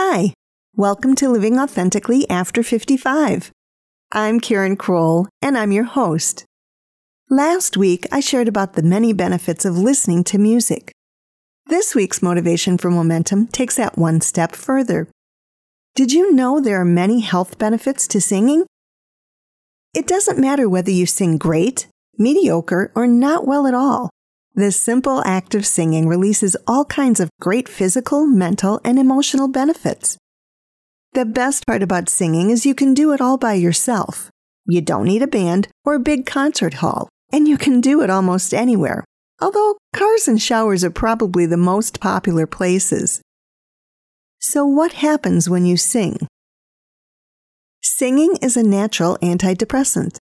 Hi, welcome to Living Authentically After 55. I'm Karen Kroll, and I'm your host. Last week, I shared about the many benefits of listening to music. This week's Motivation for Momentum takes that one step further. Did you know there are many health benefits to singing? It doesn't matter whether you sing great, mediocre, or not well at all. The simple act of singing releases all kinds of great physical, mental, and emotional benefits. The best part about singing is you can do it all by yourself. You don't need a band or a big concert hall, and you can do it almost anywhere, although cars and showers are probably the most popular places. So, what happens when you sing? Singing is a natural antidepressant.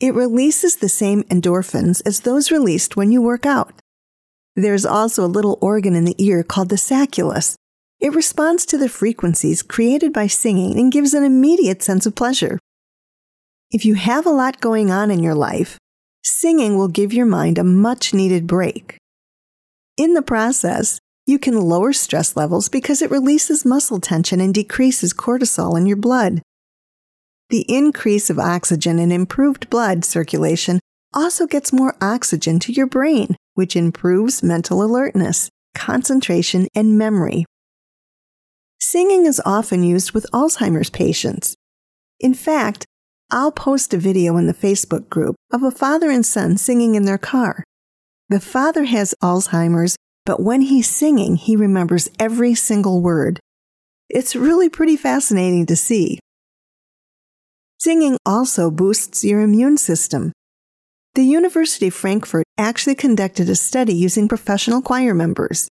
It releases the same endorphins as those released when you work out. There's also a little organ in the ear called the sacculus it responds to the frequencies created by singing and gives an immediate sense of pleasure. If you have a lot going on in your life, singing will give your mind a much needed break. In the process, you can lower stress levels because it releases muscle tension and decreases cortisol in your blood. The increase of oxygen and improved blood circulation also gets more oxygen to your brain, which improves mental alertness, concentration, and memory. Singing is often used with Alzheimer's patients. In fact, I'll post a video in the Facebook group of a father and son singing in their car. The father has Alzheimer's, but when he's singing, he remembers every single word. It's really pretty fascinating to see. Singing also boosts your immune system. The University of Frankfurt actually conducted a study using professional choir members.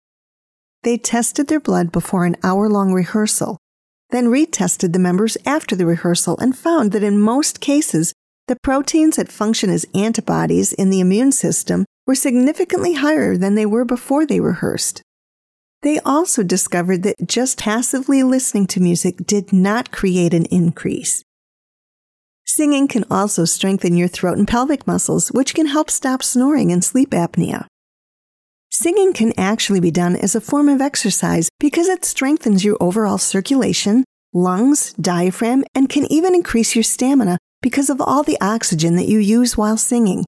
They tested their blood before an hour long rehearsal, then retested the members after the rehearsal and found that in most cases, the proteins that function as antibodies in the immune system were significantly higher than they were before they rehearsed. They also discovered that just passively listening to music did not create an increase. Singing can also strengthen your throat and pelvic muscles, which can help stop snoring and sleep apnea. Singing can actually be done as a form of exercise because it strengthens your overall circulation, lungs, diaphragm, and can even increase your stamina because of all the oxygen that you use while singing.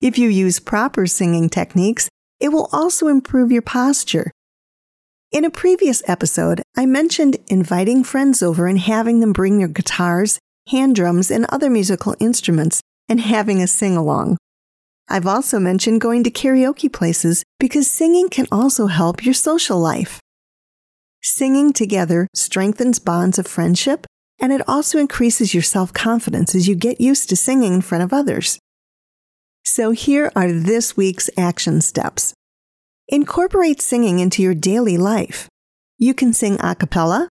If you use proper singing techniques, it will also improve your posture. In a previous episode, I mentioned inviting friends over and having them bring their guitars, hand drums, and other musical instruments and having a sing along. I've also mentioned going to karaoke places because singing can also help your social life. Singing together strengthens bonds of friendship and it also increases your self confidence as you get used to singing in front of others. So here are this week's action steps. Incorporate singing into your daily life. You can sing a cappella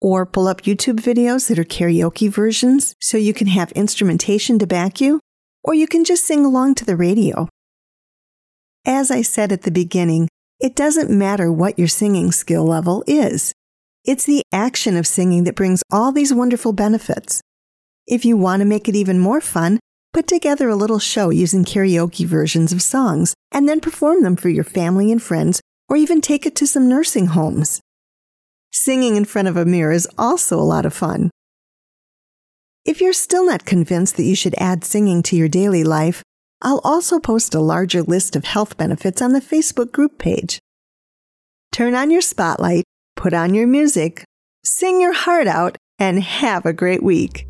or pull up YouTube videos that are karaoke versions so you can have instrumentation to back you or you can just sing along to the radio. As I said at the beginning, it doesn't matter what your singing skill level is. It's the action of singing that brings all these wonderful benefits. If you want to make it even more fun, put together a little show using karaoke versions of songs and then perform them for your family and friends, or even take it to some nursing homes. Singing in front of a mirror is also a lot of fun. If you're still not convinced that you should add singing to your daily life, I'll also post a larger list of health benefits on the Facebook group page. Turn on your spotlight, put on your music, sing your heart out, and have a great week.